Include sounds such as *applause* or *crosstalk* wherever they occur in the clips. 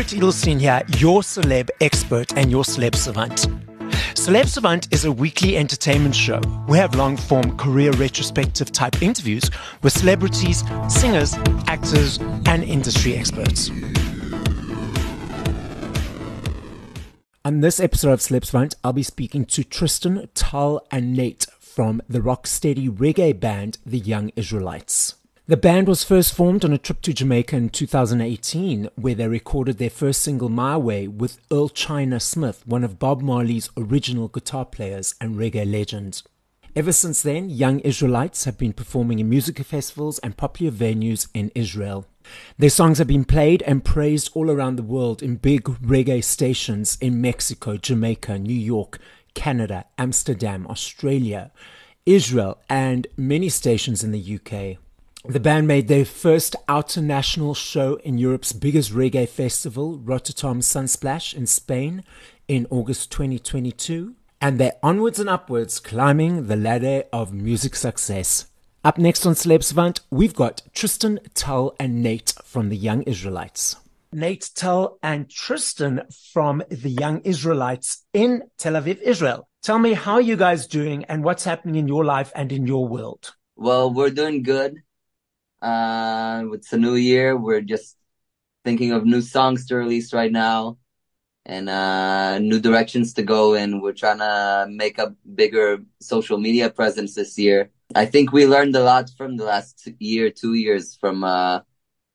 Barret Edelstein here, your celeb expert and your celeb savant. Celeb Savant is a weekly entertainment show. We have long form career retrospective type interviews with celebrities, singers, actors, and industry experts. On this episode of Celeb Savant, I'll be speaking to Tristan, Tal, and Nate from the rocksteady reggae band The Young Israelites. The band was first formed on a trip to Jamaica in 2018, where they recorded their first single, My Way, with Earl Chinna Smith, one of Bob Marley's original guitar players and reggae legends. Ever since then, Young Israelites have been performing in music festivals and popular venues in Israel. Their songs have been played and praised all around the world in big reggae stations in Mexico, Jamaica, New York, Canada, Amsterdam, Australia, Israel, and many stations in the UK. The band made their first international show in Europe's biggest reggae festival, Rototom Sunsplash in Spain, in August 2022, and they're onwards and upwards climbing the ladder of music success. Up next on Celeb Savant, we've got Tristan, Tal, and Nate from the Young Israelites. Nate, Tal and Tristan from the Young Israelites in Tel Aviv, Israel. Tell me how you guys doing and what's happening in your life and in your world. Well, we're doing good. Uh, it's a new year. We're just thinking of new songs to release right now and uh, new directions to go in. We're trying to make a bigger social media presence this year. I think we learned a lot from the last year, two years from uh,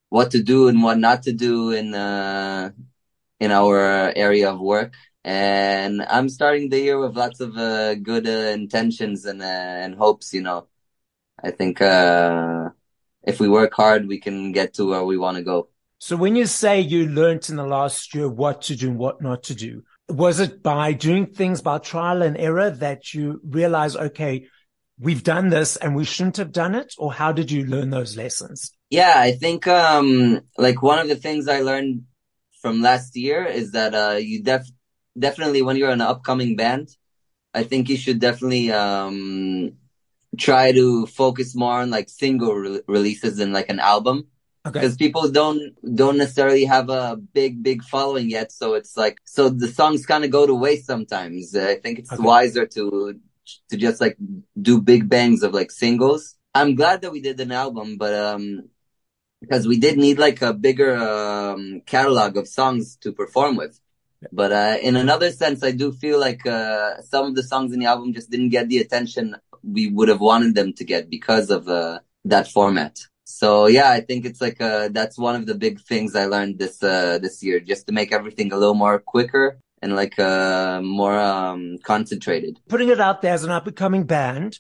what to do and what not to do in uh, in our area of work. And I'm starting the year with lots of uh, good uh, intentions and uh, and hopes. You know, I think if we work hard, we can get to where we want to go. So when you say you learned in the last year what to do and what not to do, was it by doing things by trial and error that you realize, okay, we've done this and we shouldn't have done it? Or how did you learn those lessons? Yeah, I think, um, like one of the things I learned from last year is that, uh, you def, definitely when you're an upcoming band, I think you should definitely, um, try to focus more on like single re- releases than like an album. Because okay. people don't don't necessarily have a big big following yet so it's like so the songs kind of go to waste sometimes. I think it's okay. wiser to to just like do big bangs of like singles. I'm glad that we did an album but um because we did need like a bigger um catalog of songs to perform with. But uh, in another sense, I do feel like uh, some of the songs in the album just didn't get the attention we would have wanted them to get because of uh, that format. So yeah, I think it's like uh, that's one of the big things I learned this uh, this year, just to make everything a little more quicker and like uh, more um, concentrated. Putting it out there as an up and coming band,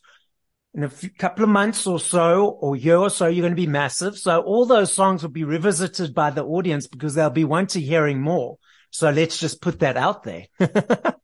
in a few, couple of months or so, or year or so, you're going to be massive. So all those songs will be revisited by the audience because they'll be wanting hearing more. So let's just put that out there. *laughs*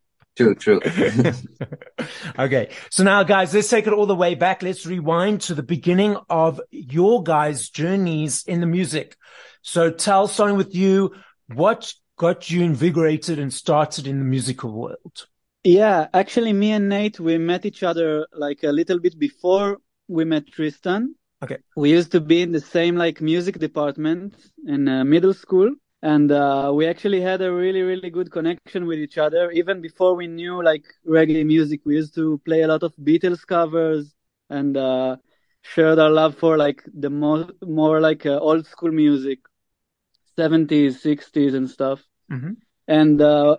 true, true. *laughs* okay. So now guys, let's take it all the way back. Let's rewind to the beginning of your guys' journeys in the music. So Tal starting with you, what got you invigorated and started in the musical world? Yeah, actually me and Nate, we met each other like a little bit before we met Tristan. Okay. We used to be in the same like music department in uh, middle school and uh, we actually had a really really good connection with each other even before we knew like reggae music we used to play a lot of beatles covers and uh, shared our love for like the more more like uh, old school music 70s 60s and stuff mm-hmm. and uh,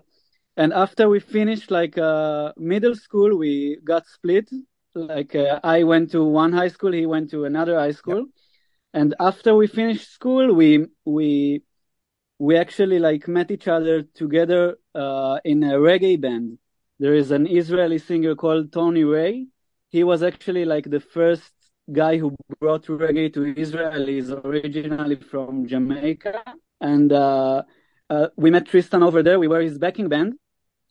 and after we finished like uh, middle school we got split like uh, i went to one high school he went to another high school yep. and after we finished school we we we actually like met each other together uh, in a reggae band. There is an Israeli singer called Tony Ray. He was actually like the first guy who brought reggae to Israel. He's originally from Jamaica, and uh, uh, we met Tristan over there. We were his backing band,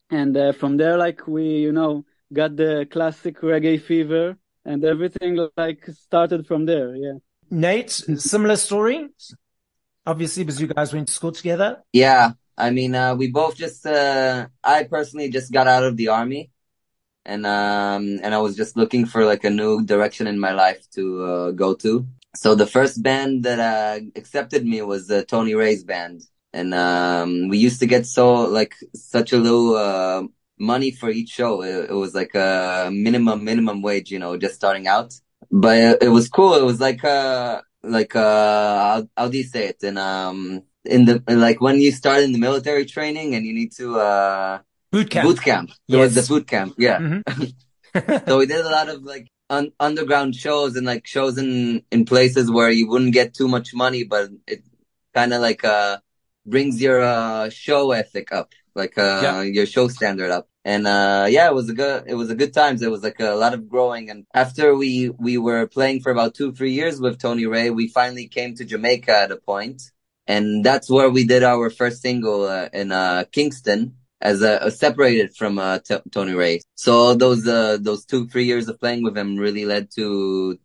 and uh, from there, like we, you know, got the classic reggae fever, and everything like started from there. Yeah. Nate, similar story obviously because you guys went to school together. Yeah, I mean, uh, we both just. Uh, I personally just got out of the army, and um, and I was just looking for like a new direction in my life to uh, go to. So the first band that uh, accepted me was uh, Tony Ray's band, and um, we used to get so like such a low uh, money for each show. It, it, was like a minimum minimum wage, you know, just starting out. But it, it was cool. It was like uh like uh how, how do you say it? And um in the like when you start in the military training and you need to uh boot camp. Boot camp. Yes. the boot camp. Yeah. Mm-hmm. *laughs* so we did a lot of like un- underground shows and like shows in in places where you wouldn't get too much money, but it kind of like uh brings your uh show ethic up, like uh yeah. your show standard up. And uh yeah, it was a good it was a good times. It was like a lot of growing. And after we we were playing for about two three years with Tony Ray, we finally came to Jamaica at a point, and that's where we did our first single uh, in uh Kingston as a, a separated from uh, T- Tony Ray. So those uh, those two three years of playing with him really led to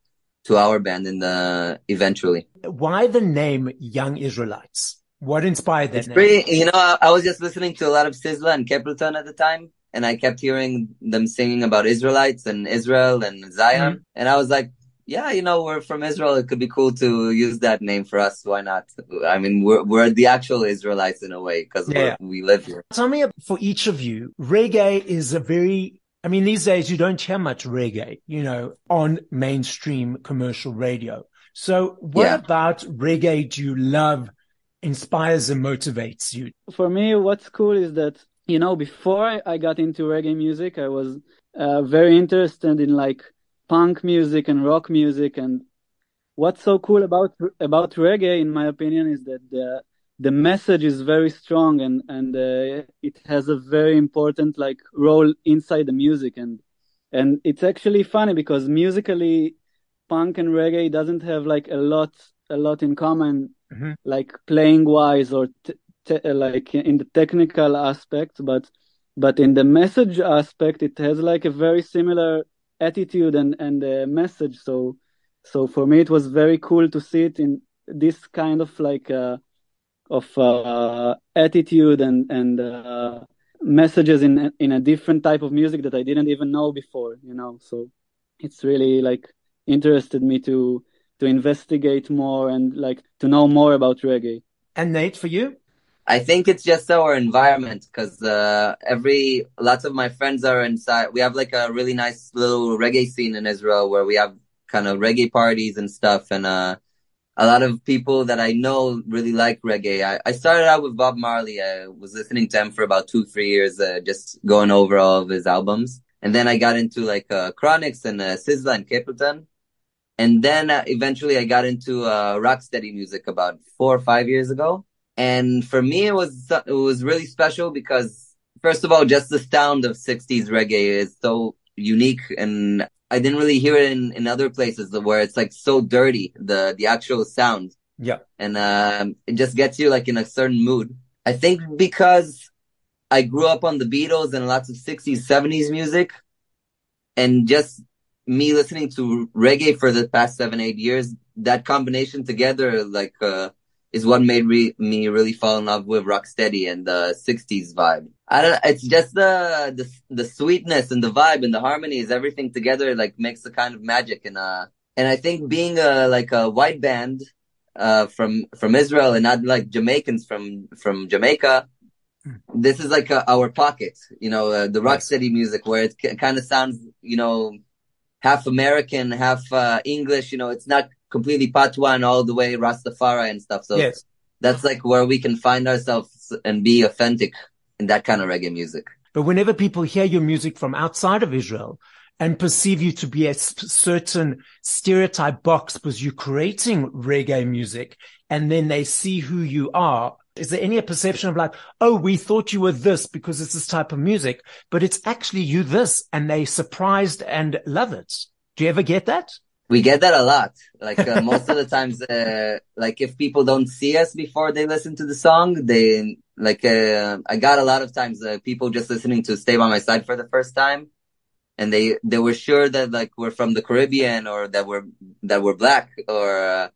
to our band in the eventually. Why the name Young Israelites? What inspired that? It's name? pretty. You know, I, I, was just listening to a lot of Sizzla and Capleton at the time, and I kept hearing them singing about Israelites and Israel and Zion, mm-hmm. and I was like, yeah, you know, we're from Israel. It could be cool to use that name for us. Why not? I mean, we're, we're the actual Israelites in a way because yeah. we live here. Tell me for each of you, reggae is a very, I mean, these days you don't hear much reggae, you know, on mainstream commercial radio. So what yeah. about reggae do you love, inspires and motivates you? For me, what's cool is that, you know, before I got into reggae music, I was uh, very interested in like punk music and rock music. And what's so cool about about reggae in my opinion is that the the message is very strong and and uh, it has a very important like role inside the music. And and it's actually funny because musically punk and reggae doesn't have like a lot a lot in common mm-hmm. like playing wise or like in the technical aspect but but in the message aspect it has like a very similar attitude and and uh, message. So so for me it was very cool to see it in this kind of like uh, of uh, attitude and and uh, messages in in a different type of music that I didn't even know before. You know, so it's really like interested me to to investigate more and like to know more about reggae. And Nate, for you? I think it's just our environment because uh, every lots of my friends are inside. We have like a really nice little reggae scene in Israel where we have kind of reggae parties and stuff, and uh, a lot of people that I know really like reggae. I, I started out with Bob Marley. I was listening to him for about two, three years, uh, just going over all of his albums, and then I got into like uh, Chronixx and uh, Sizzla and Capleton. And then uh, eventually I got into uh, rocksteady music about four or five years ago and for me, it was, it was really special because first of all, just the sound of 60s reggae is so unique and I didn't really hear it in, in other places where it's like so dirty, the, the actual sound. Yeah. And, um, it just gets you like in a certain mood. I think because I grew up on the Beatles and lots of 60s, 70s music and just me listening to reggae for the past seven, eight years, that combination together, like, uh, is what made re- me really fall in love with Rocksteady and the '60s vibe. I don't. It's just the the the sweetness and the vibe and the harmonies, everything together, like makes a kind of magic. And uh, and I think being a like a white band, uh, from from Israel and not like Jamaicans from from Jamaica, hmm. this is like a, our pocket. You know, uh, the Rocksteady music where it c- kind of sounds, you know, half American, half uh, English. You know, it's not completely patois and all the way Rastafari and stuff. So yes. that's like where we can find ourselves and be authentic in that kind of reggae music. But whenever people hear your music from outside of Israel and perceive you to be a certain stereotype box because you're creating reggae music and then they see who you are, is there any perception of like, oh, we thought you were this because it's this type of music, but it's actually you this and they surprised and love it. Do you ever get that? we get that a lot. Like uh, *laughs* most of the times, uh, like if people don't see us before they listen to the song, they like. Uh, I got a lot of times uh, people just listening to "Stay by My Side" for the first time, and they they were sure that like we're from the Caribbean or that we're that we're black or uh,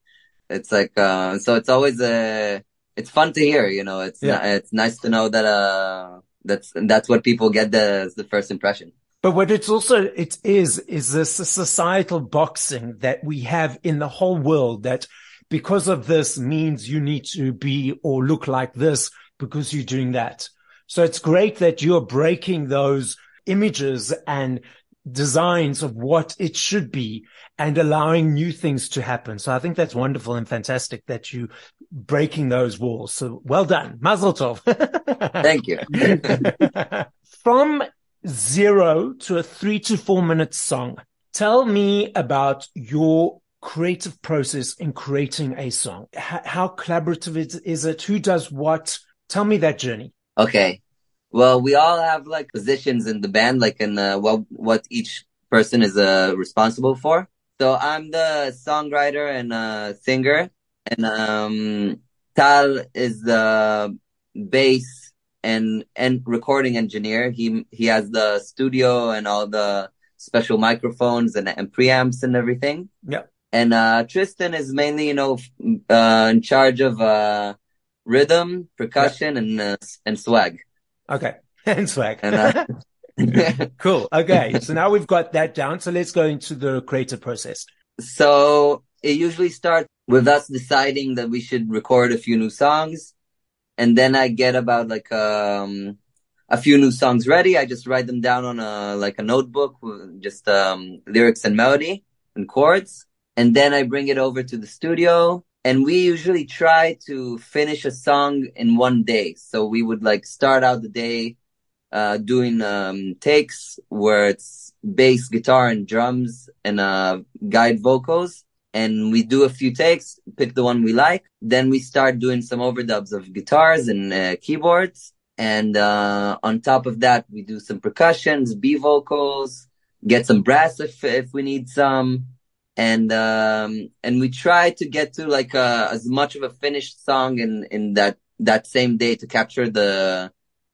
it's like uh, so. It's always a it's fun to hear. You know, it's yeah. it's nice to know that uh that's that's what people get the the first impression. But what it's also, it is, is this a societal boxing that we have in the whole world that because of this means you need to be or look like this because you're doing that. So it's great that you're breaking those images and designs of what it should be and allowing new things to happen. So I think that's wonderful and fantastic that you breaking those walls. So well done. Mazel tov. *laughs* Thank you. *laughs* From zero to a three to four minute song, tell me about your creative process in creating a song. H- how collaborative is it? Who does what? Tell me that journey. Okay. Well, we all have like positions in the band, like in uh, what what each person is uh, responsible for. So I'm the songwriter and uh, singer, and um, Tal is the bass and and recording engineer. He he has the studio and all the special microphones and, and preamps and everything. Yeah. And uh, Tristan is mainly, you know, uh, in charge of uh, rhythm, percussion, and uh, and swag. Okay. *laughs* And swag. And, uh, *laughs* cool. Okay. So now we've got that down. So let's go into the creative process. So it usually starts with us deciding that we should record a few new songs. And then I get about like, um, a few new songs ready. I just write them down on a, like a notebook just, um, lyrics and melody and chords. And then I bring it over to the studio and we usually try to finish a song in one day. So we would like start out the day, uh, doing, um, takes where it's bass, guitar and drums and, uh, guide vocals. And we do a few takes, pick the one we like. Then we start doing some overdubs of guitars and uh, keyboards. And, uh, on top of that, we do some percussions, B vocals, get some brass if, if we need some and um, and we try to get to like uh, as much of a finished song in in that that same day to capture the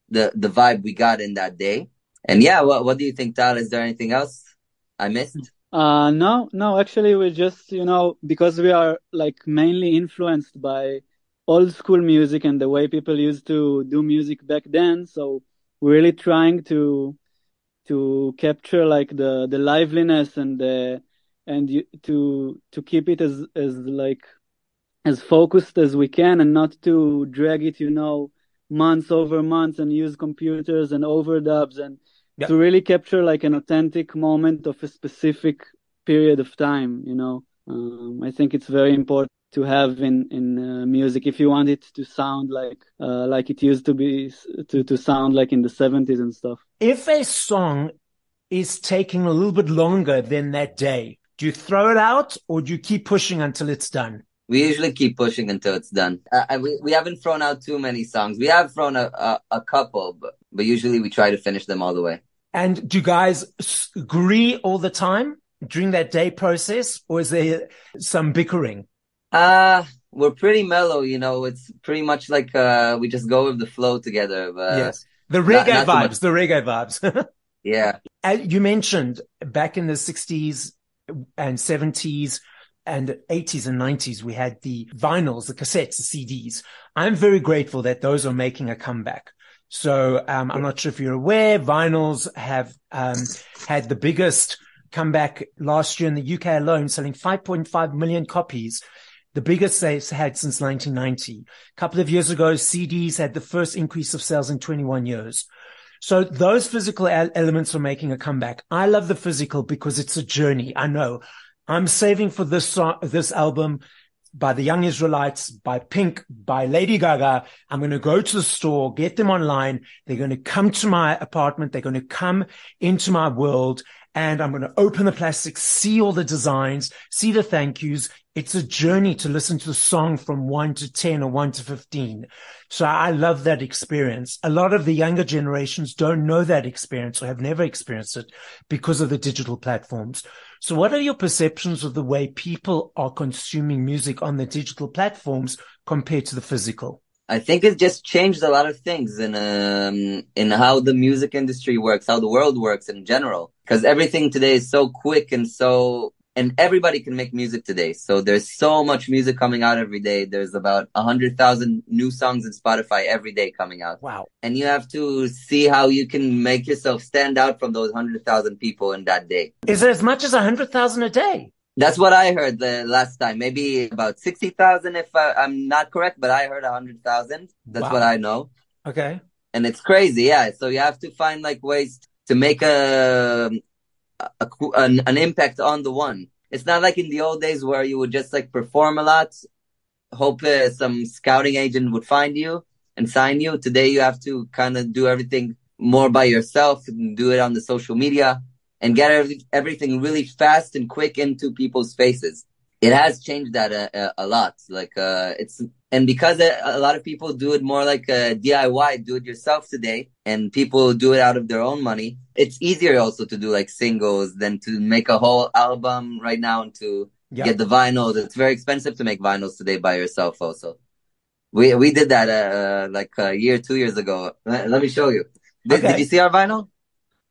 the the vibe we got in that day. And yeah, what what do you think, Tal? Is there anything else I missed? Uh, no, no. Actually, we just you know because we are like mainly influenced by old school music and the way people used to do music back then. So we're really trying to to capture like the the liveliness and the and you, to to keep it as as like as focused as we can and not to drag it you know months over months and use computers and overdubs and yep. to really capture like an authentic moment of a specific period of time you know um, i think it's very important to have in in uh, music if you want it to sound like uh, like it used to be to to sound like in the 70s and stuff if a song is taking a little bit longer than that day do you throw it out or do you keep pushing until it's done? We usually keep pushing until it's done. Uh, we, we haven't thrown out too many songs. We have thrown a, a, a couple, but, but usually we try to finish them all the way. And do you guys agree all the time during that day process or is there some bickering? Uh, we're pretty mellow, you know, it's pretty much like, uh, we just go with the flow together. But yes. The reggae not, not vibes, the reggae vibes. *laughs* yeah. you mentioned back in the 60s, and 70s and 80s and 90s, we had the vinyls, the cassettes, the CDs. I'm very grateful that those are making a comeback. So um, I'm not sure if you're aware, vinyls have um, had the biggest comeback last year in the UK alone, selling 5.5 million copies, the biggest they've had since 1990. A couple of years ago, CDs had the first increase of sales in 21 years. So those physical elements are making a comeback. I love the physical because it's a journey. I know I'm saving for this song, this album by the Young Israelites, by Pink, by Lady Gaga. I'm going to go to the store, get them online. They're going to come to my apartment. They're going to come into my world and I'm going to open the plastic, see all the designs, see the thank yous. It's a journey to listen to the song from one to 10 or one to 15. So I love that experience. A lot of the younger generations don't know that experience or have never experienced it because of the digital platforms. So what are your perceptions of the way people are consuming music on the digital platforms compared to the physical? I think it just changed a lot of things in um, in how the music industry works, how the world works in general. Because everything today is so quick and so and everybody can make music today. So there's so much music coming out every day. There's about a hundred thousand new songs in Spotify every day coming out. Wow! And you have to see how you can make yourself stand out from those hundred thousand people in that day. Is it as much as a hundred thousand a day? That's what I heard the last time. Maybe about 60,000 if I, am not correct, but I heard 100,000. That's wow. what I know. Okay. And it's crazy. Yeah. So you have to find like ways to make a, a an, an impact on the one. It's not like in the old days where you would just like perform a lot, hope uh, some scouting agent would find you and sign you. Today you have to kind of do everything more by yourself and do it on the social media and get every, everything really fast and quick into people's faces. It has changed that a, a, a lot. Like, uh, it's, and because a, a, lot of people do it more like a DIY, do it yourself today, and people do it out of their own money, it's easier also to do like singles than to make a whole album right now and to get the vinyls. It's very expensive to make vinyls today by yourself also. We, we did that, uh, like a year, two years ago. Let, let me show you. Did, okay. did you see our vinyl?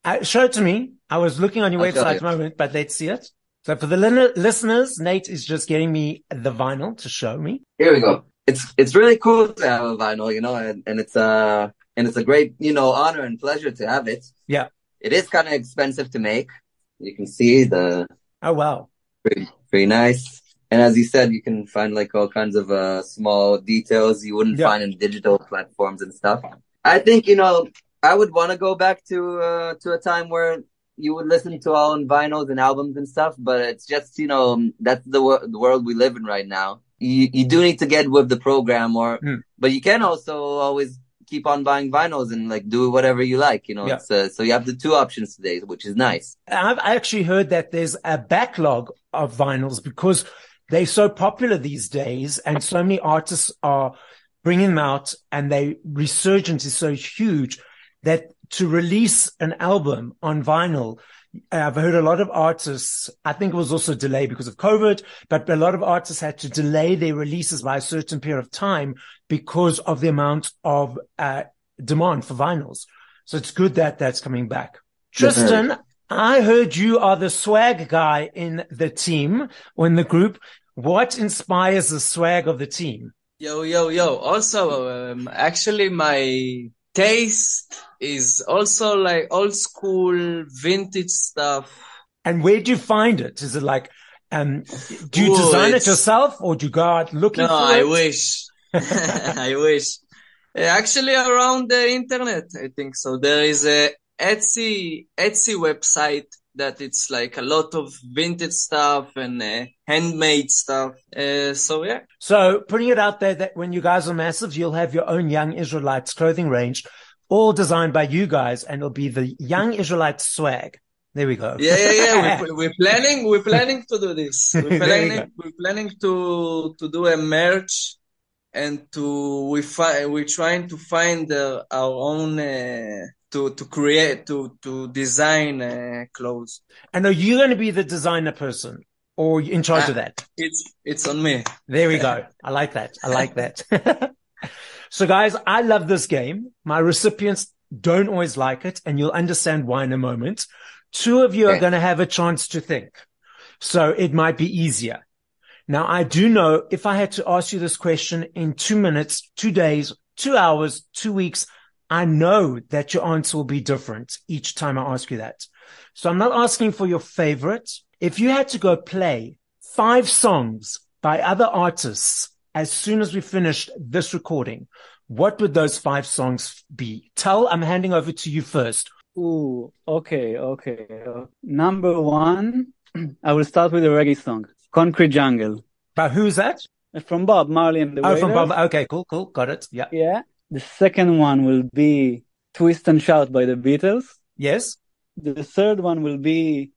Uh, show it to me. I was looking on your I'll website at the moment, but let's see it. So for the li- listeners, Nate is just getting me the vinyl to show me. Here we go. It's it's really cool to have a vinyl, you know, and, and it's uh and it's a great, you know, honor and pleasure to have it. Yeah. It is kind of expensive to make. You can see the Oh wow. Pretty, pretty nice. And as you said, you can find like all kinds of uh small details you wouldn't yeah. find in digital platforms and stuff. I think, you know, I would want to go back to uh, to a time where you would listen to all on vinyls and albums and stuff, but it's just you know that's the wor- the world we live in right now. You you do need to get with the program, or mm. but you can also always keep on buying vinyls and like do whatever you like. You know, yeah. uh, so you have the two options today, which is nice. I've actually heard that there's a backlog of vinyls because they're so popular these days, and so many artists are bringing them out, and their resurgence is so huge that to release an album on vinyl, I've heard a lot of artists, I think it was also delayed because of COVID, but a lot of artists had to delay their releases by a certain period of time because of the amount of uh, demand for vinyls. So it's good that that's coming back. Tristan, I heard you are the swag guy in the team or in the group. What inspires the swag of the team? Yo, yo, yo. Also, um, actually, my taste is also like old school vintage stuff. And where do you find it? Is it like, um, do you Ooh, design it yourself or do you go out looking no, for it? *laughs* I wish. I wish. Actually, around the internet, I think so. There is a Etsy Etsy website that it's like a lot of vintage stuff and uh, handmade stuff. Uh, so yeah. So putting it out there that when you guys are massive, you'll have your own Young Israelites clothing range, all designed by you guys, and it'll be the Young Israelites swag. There we go. Yeah, yeah, yeah. *laughs* we're, we're, planning. We're planning to do this. *laughs* We're planning. we're planning to to do a merch, and to we find we're trying to find uh, our own. To to create to to design uh, clothes. And are you going to be the designer person or in charge uh, of that? It's it's on me. There we go. I like that. I like that. *laughs* so guys, I love this game. My recipients don't always like it and you'll understand why in a moment. Two of you okay. are going to have a chance to think. So it might be easier. Now I do know if I had to ask you this question in two minutes, two days, two hours, two weeks, I know that your answer will be different each time I ask you that. So I'm not asking for your favorite. If you had to go play five songs by other artists as soon as we finished this recording, what would those five songs be? Tal, I'm handing over to you first. Ooh, okay, okay. Number one, *clears throat* I will start with a reggae song, Concrete Jungle. But who's that? From Bob Marley and the Oh, Wailers. from Bob. Okay, cool, cool. Got it. Yeah. Yeah. The second one will be Twist and Shout by the Beatles. Yes. The third one will be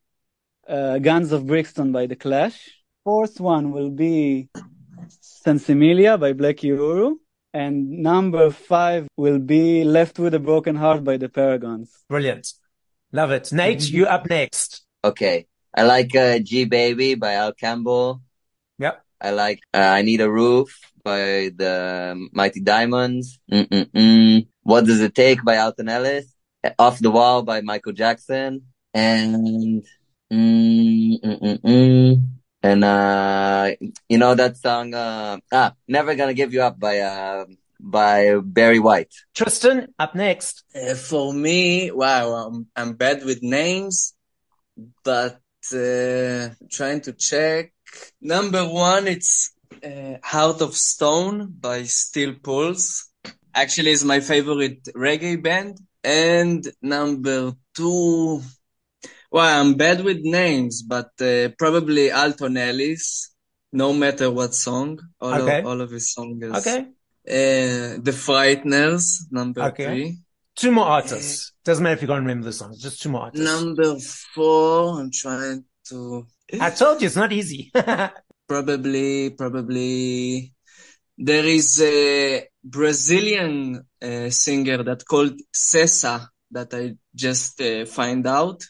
uh, Guns of Brixton by The Clash. Fourth one will be Sinsemilla by Black Uhuru. And number five will be Left with a Broken Heart by the Paragons. Brilliant. Love it. Nate, mm-hmm. you up next. Okay. I like uh, G Baby by Al Campbell. Yep. I like uh, I Need a Roof by the Mighty Diamonds. Mm-mm-mm. What Does It Take by Alton Ellis. Off the Wall by Michael Jackson. And, mm, and, uh, you know that song, uh, ah, Never Gonna Give You Up by, uh, by Barry White. Tristan, up next. Uh, for me, wow, I'm, I'm bad with names, but uh, trying to check. Number one, it's uh, Heart of Stone by Steel Pulse. Actually, is my favorite reggae band. And number two, well, I'm bad with names, but uh, probably Alton Ellis. No matter what song, all Okay. of all of his songs. Okay. Uh, the Frightnrs, number Okay. three. Two more artists. Doesn't matter if you can't remember the songs. Just two more artists. Number four, I'm trying to I told you it's not easy. *laughs* probably, probably there is a Brazilian uh, singer that called Cessa that I just uh, find out.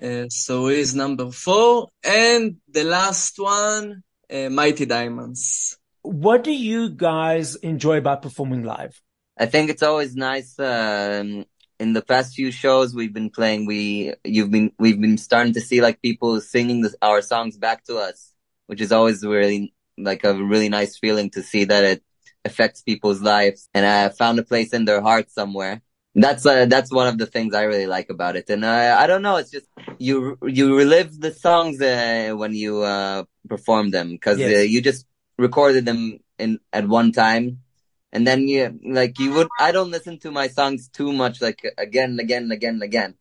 Uh, so he's number four. And the last one, uh, Mighty Diamonds. what do you guys enjoy about performing live? I think it's always nice. Um, in the past few shows we've been playing, we you've been we've been starting to see like people singing this, our songs back to us, which is always really like a really nice feeling to see that it affects people's lives and I found a place in their heart somewhere. That's uh, that's one of the things I really like about it, and uh, I don't know. It's just you you relive the songs uh, when you uh, perform them because Yes. uh, you just recorded them in at one time and then you like you would i don't listen to my songs too much like again and again and again and again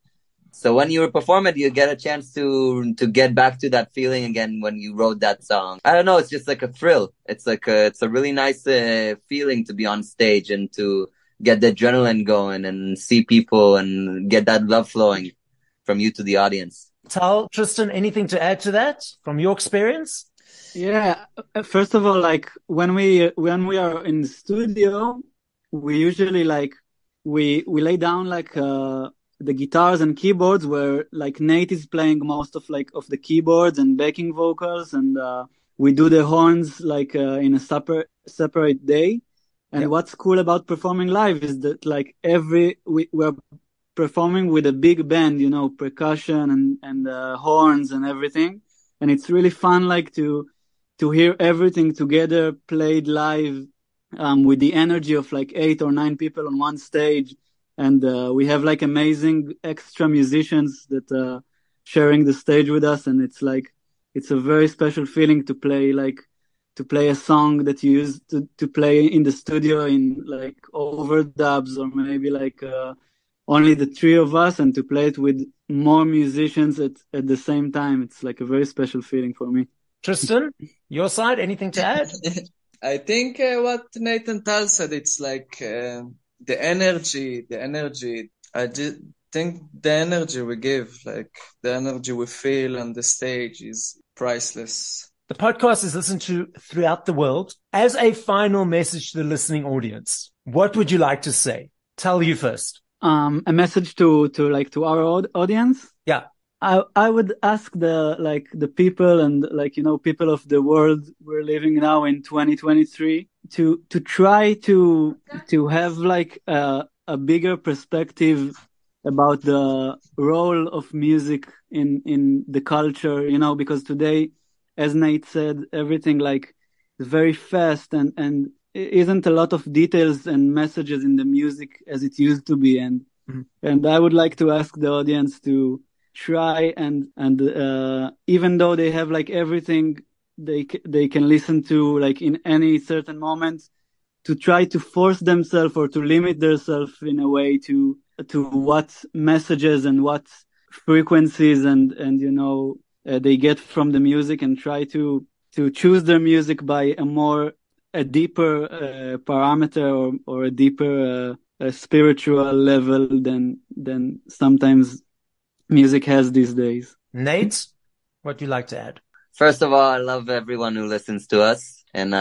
so when you perform it you get a chance to to get back to that feeling again when you wrote that song. I don't know it's just like a thrill. It's like a, it's a really nice uh, feeling to be on stage and to get the adrenaline going and see people and get that love flowing from you to the audience. Tal, Tristan, anything to add to that from your experience? Yeah, uh, first of all, like when we when we are in the studio, we usually like we we lay down like uh the guitars and keyboards where like Nate is playing most of like of the keyboards and backing vocals and uh we do the horns like uh, in a separate separate day. And Yeah. what's cool about performing live is that like every we we're performing with a big band, you know, percussion and and uh, horns and everything. And it's really fun like to to hear everything together played live um, with the energy of like eight or nine people on one stage and uh, we have like amazing extra musicians that uh, sharing the stage with us. And it's like it's a very special feeling to play like to play a song that you used to, to play in the studio in like overdubs or maybe like uh, only the three of us and to play it with more musicians at, at the same time. It's like a very special feeling for me. Tristan, your side, anything to add? *laughs* I think uh, what Nate and Tal said, it's like uh, the energy, the energy. I just think the energy we give, like the energy we feel on the stage is priceless. The podcast is listened to throughout the world. As a final message to the listening audience, what would you like to say? Tal you first. um a message to to like to our audience Yeah. I i would ask the like the people and like you know people of the world we're living now in 2023 to to try to to have like a a bigger perspective about the role of music in in the culture you know because today as nate said everything like is very fast and and isn't a lot of details and messages in the music as it used to be and Mhm. and i would like to ask the audience to try and and uh, even though they have like everything they they can listen to like in any certain moment to try to force themselves or to limit themselves in a way to to what messages and what frequencies and and you know uh, they get from the music and try to to choose their music by a more a deeper uh, parameter or or a deeper uh, a spiritual level than than sometimes music has these days. Nate, what do you like to add? First of all, I love everyone who listens to us, and uh,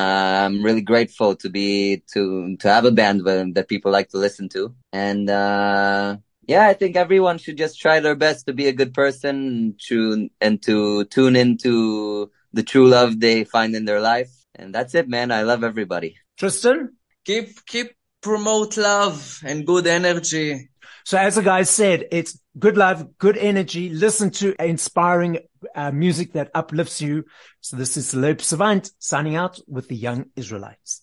I'm really grateful to be to to have a band that that people like to listen to. And uh, yeah, I think everyone should just try their best to be a good person and to and to tune into the true love they find in their life. And that's it, man. I love everybody. Tristan? Keep keep promote love and good energy. So as the guys said, it's good love, good energy. Listen to inspiring uh, music that uplifts you. So this is Celeb Savant signing out with the Young Israelites.